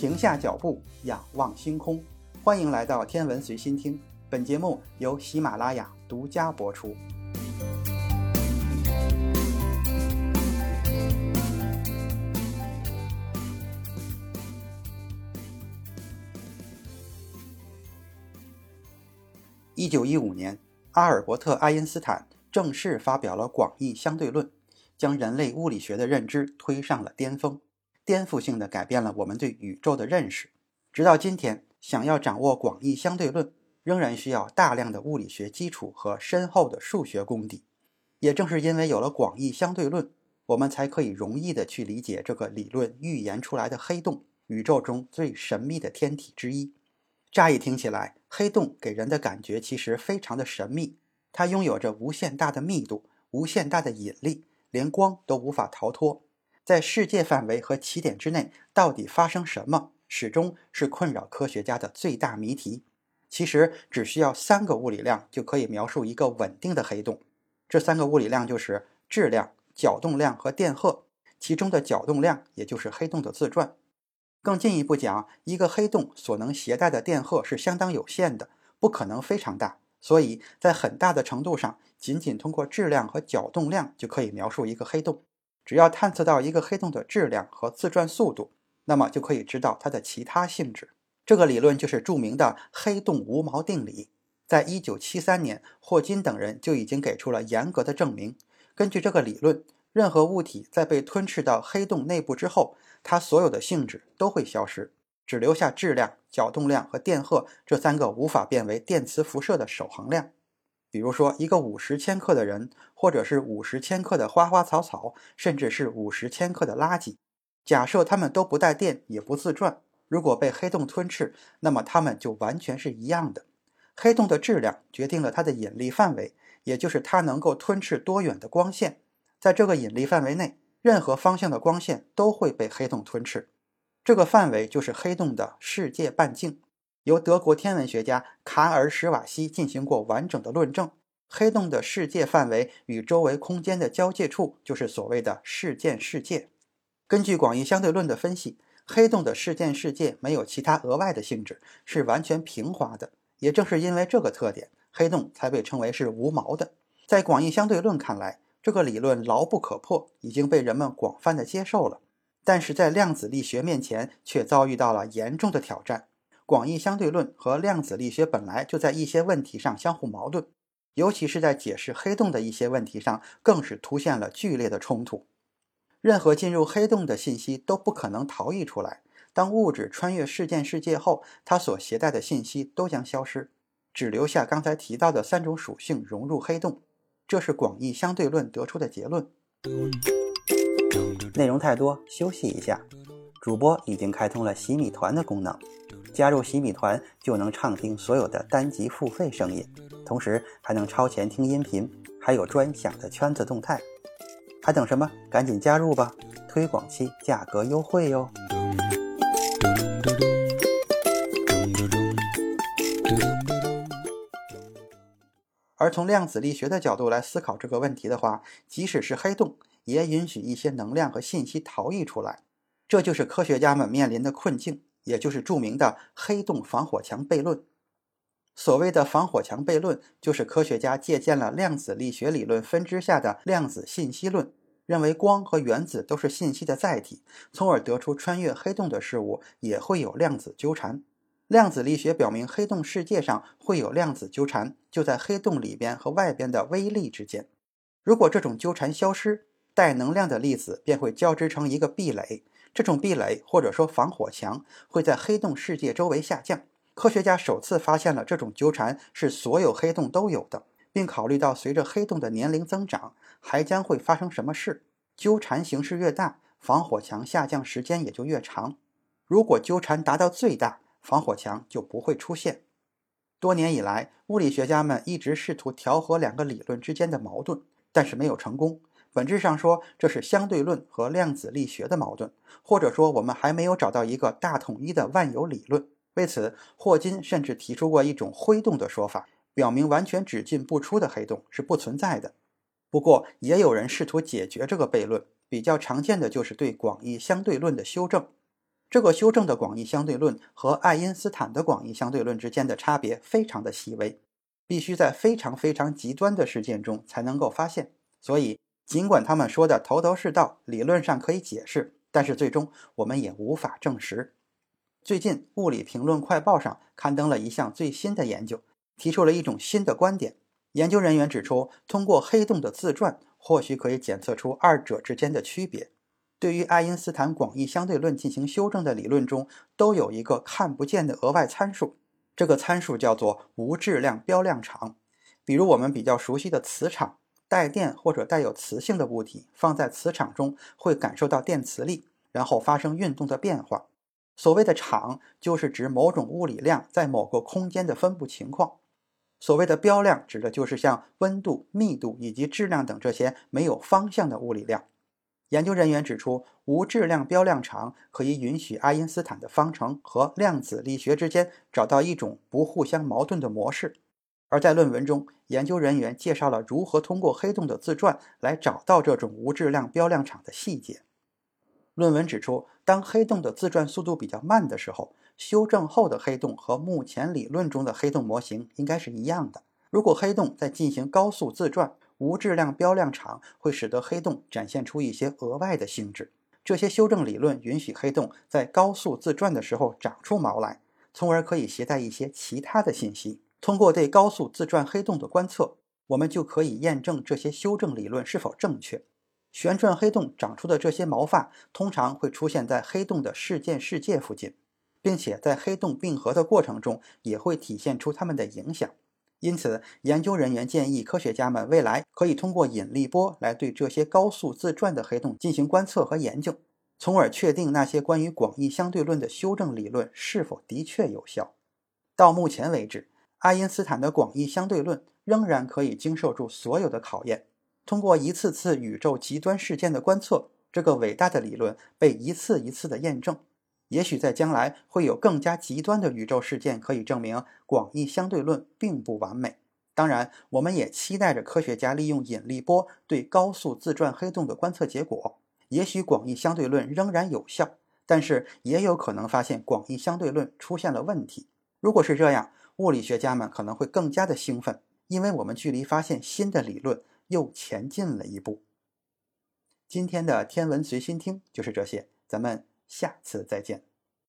停下脚步，仰望星空。欢迎来到天文随心听，本节目由喜马拉雅独家播出。一九一五年，阿尔伯特·爱因斯坦正式发表了广义相对论，将人类物理学的认知推上了巅峰，颠覆性的改变了我们对宇宙的认识。直到今天，想要掌握广义相对论，仍然需要大量的物理学基础和深厚的数学功底。也正是因为有了广义相对论，我们才可以容易的去理解这个理论预言出来的黑洞——宇宙中最神秘的天体之一。乍一听起来，黑洞给人的感觉其实非常的神秘，它拥有着无限大的密度、无限大的引力，连光都无法逃脱。在世界范围和起点之内，到底发生什么，始终是困扰科学家的最大谜题。其实只需要三个物理量就可以描述一个稳定的黑洞，这三个物理量就是质量、角动量和电荷，其中的角动量也就是黑洞的自转。更进一步讲，一个黑洞所能携带的电荷是相当有限的，不可能非常大。所以在很大的程度上，仅仅通过质量和角动量就可以描述一个黑洞。只要探测到一个黑洞的质量和自转速度，那么就可以知道它的其他性质。这个理论就是著名的黑洞无毛定理。在一九七三年，霍金等人就已经给出了严格的证明。根据这个理论，任何物体在被吞噬到黑洞内部之后，它所有的性质都会消失，只留下质量、角动量和电荷这三个无法变为电磁辐射的守恒量。比如说，一个五十千克的人，或者是五十千克的花花草草，甚至是五十千克的垃圾，假设它们都不带电，也不自转，如果被黑洞吞噬，那么它们就完全是一样的。黑洞的质量决定了它的引力范围，也就是它能够吞噬多远的光线。在这个引力范围内。任何方向的光线都会被黑洞吞噬，这个范围就是黑洞的世界半径。由德国天文学家卡尔史瓦西进行过完整的论证。黑洞的世界范围与周围空间的交界处就是所谓的事件世界。根据广义相对论的分析，黑洞的事件世界没有其他额外的性质，是完全平滑的。也正是因为这个特点，黑洞才被称为是无毛的。在广义相对论看来。这个理论牢不可破，已经被人们广泛的接受了，但是在量子力学面前却遭遇到了严重的挑战。广义相对论和量子力学本来就在一些问题上相互矛盾，尤其是在解释黑洞的一些问题上，更是出现了剧烈的冲突。任何进入黑洞的信息都不可能逃逸出来。当物质穿越事件世界后，它所携带的信息都将消失，只留下刚才提到的三种属性融入黑洞。这是广义相对论得出的结论。内容太多，休息一下。主播已经开通了洗米团的功能，加入洗米团就能畅听所有的单集付费声音，同时还能超前听音频，还有专享的圈子动态。还等什么？赶紧加入吧！推广期价格优惠哟。而从量子力学的角度来思考这个问题的话，即使是黑洞，也允许一些能量和信息逃逸出来。这就是科学家们面临的困境，也就是著名的黑洞防火墙悖论。所谓的防火墙悖论，就是科学家借鉴了量子力学理论分支下的量子信息论，认为光和原子都是信息的载体，从而得出穿越黑洞的事物也会有量子纠缠。量子力学表明，黑洞世界上会有量子纠缠，就在黑洞里边和外边的微粒之间。如果这种纠缠消失，带能量的粒子便会交织成一个壁垒。这种壁垒或者说防火墙会在黑洞世界周围下降。科学家首次发现了这种纠缠是所有黑洞都有的，并考虑到随着黑洞的年龄增长，还将会发生什么事。纠缠形式越大，防火墙下降时间也就越长。如果纠缠达到最大，防火墙就不会出现。多年以来，物理学家们一直试图调和两个理论之间的矛盾，但是没有成功。本质上说，这是相对论和量子力学的矛盾，或者说，我们还没有找到一个大统一的万有理论。为此，霍金甚至提出过一种灰洞的说法，表明完全只进不出的黑洞是不存在的。不过，也有人试图解决这个悖论，比较常见的就是对广义相对论的修正。这个修正的广义相对论和爱因斯坦的广义相对论之间的差别非常的细微，必须在非常非常极端的事件中才能够发现。所以，尽管他们说的头头是道，理论上可以解释，但是最终我们也无法证实。最近，《物理评论快报》上刊登了一项最新的研究，提出了一种新的观点。研究人员指出，通过黑洞的自转，或许可以检测出二者之间的区别。对于爱因斯坦广义相对论进行修正的理论中，都有一个看不见的额外参数，这个参数叫做无质量标量场。比如我们比较熟悉的磁场，带电或者带有磁性的物体放在磁场中会感受到电磁力，然后发生运动的变化。所谓的场就是指某种物理量在某个空间的分布情况。所谓的标量指的就是像温度、密度以及质量等这些没有方向的物理量。研究人员指出，无质量标量场可以允许爱因斯坦的方程和量子力学之间找到一种不互相矛盾的模式。而在论文中，研究人员介绍了如何通过黑洞的自转来找到这种无质量标量场的细节。论文指出，当黑洞的自转速度比较慢的时候，修正后的黑洞和目前理论中的黑洞模型应该是一样的。如果黑洞在进行高速自转，无质量标量场会使得黑洞展现出一些额外的性质。这些修正理论允许黑洞在高速自转的时候长出毛来，从而可以携带一些其他的信息。通过对高速自转黑洞的观测，我们就可以验证这些修正理论是否正确。旋转黑洞长出的这些毛发通常会出现在黑洞的事件世界附近，并且在黑洞并合的过程中也会体现出它们的影响。因此，研究人员建议科学家们未来可以通过引力波来对这些高速自转的黑洞进行观测和研究，从而确定那些关于广义相对论的修正理论是否的确有效。到目前为止，爱因斯坦的广义相对论仍然可以经受住所有的考验。通过一次次宇宙极端事件的观测，这个伟大的理论被一次一次的验证。也许在将来会有更加极端的宇宙事件可以证明广义相对论并不完美。当然，我们也期待着科学家利用引力波对高速自转黑洞的观测结果。也许广义相对论仍然有效，但是也有可能发现广义相对论出现了问题。如果是这样，物理学家们可能会更加的兴奋，因为我们距离发现新的理论又前进了一步。今天的天文随心听就是这些，咱们。下次再见。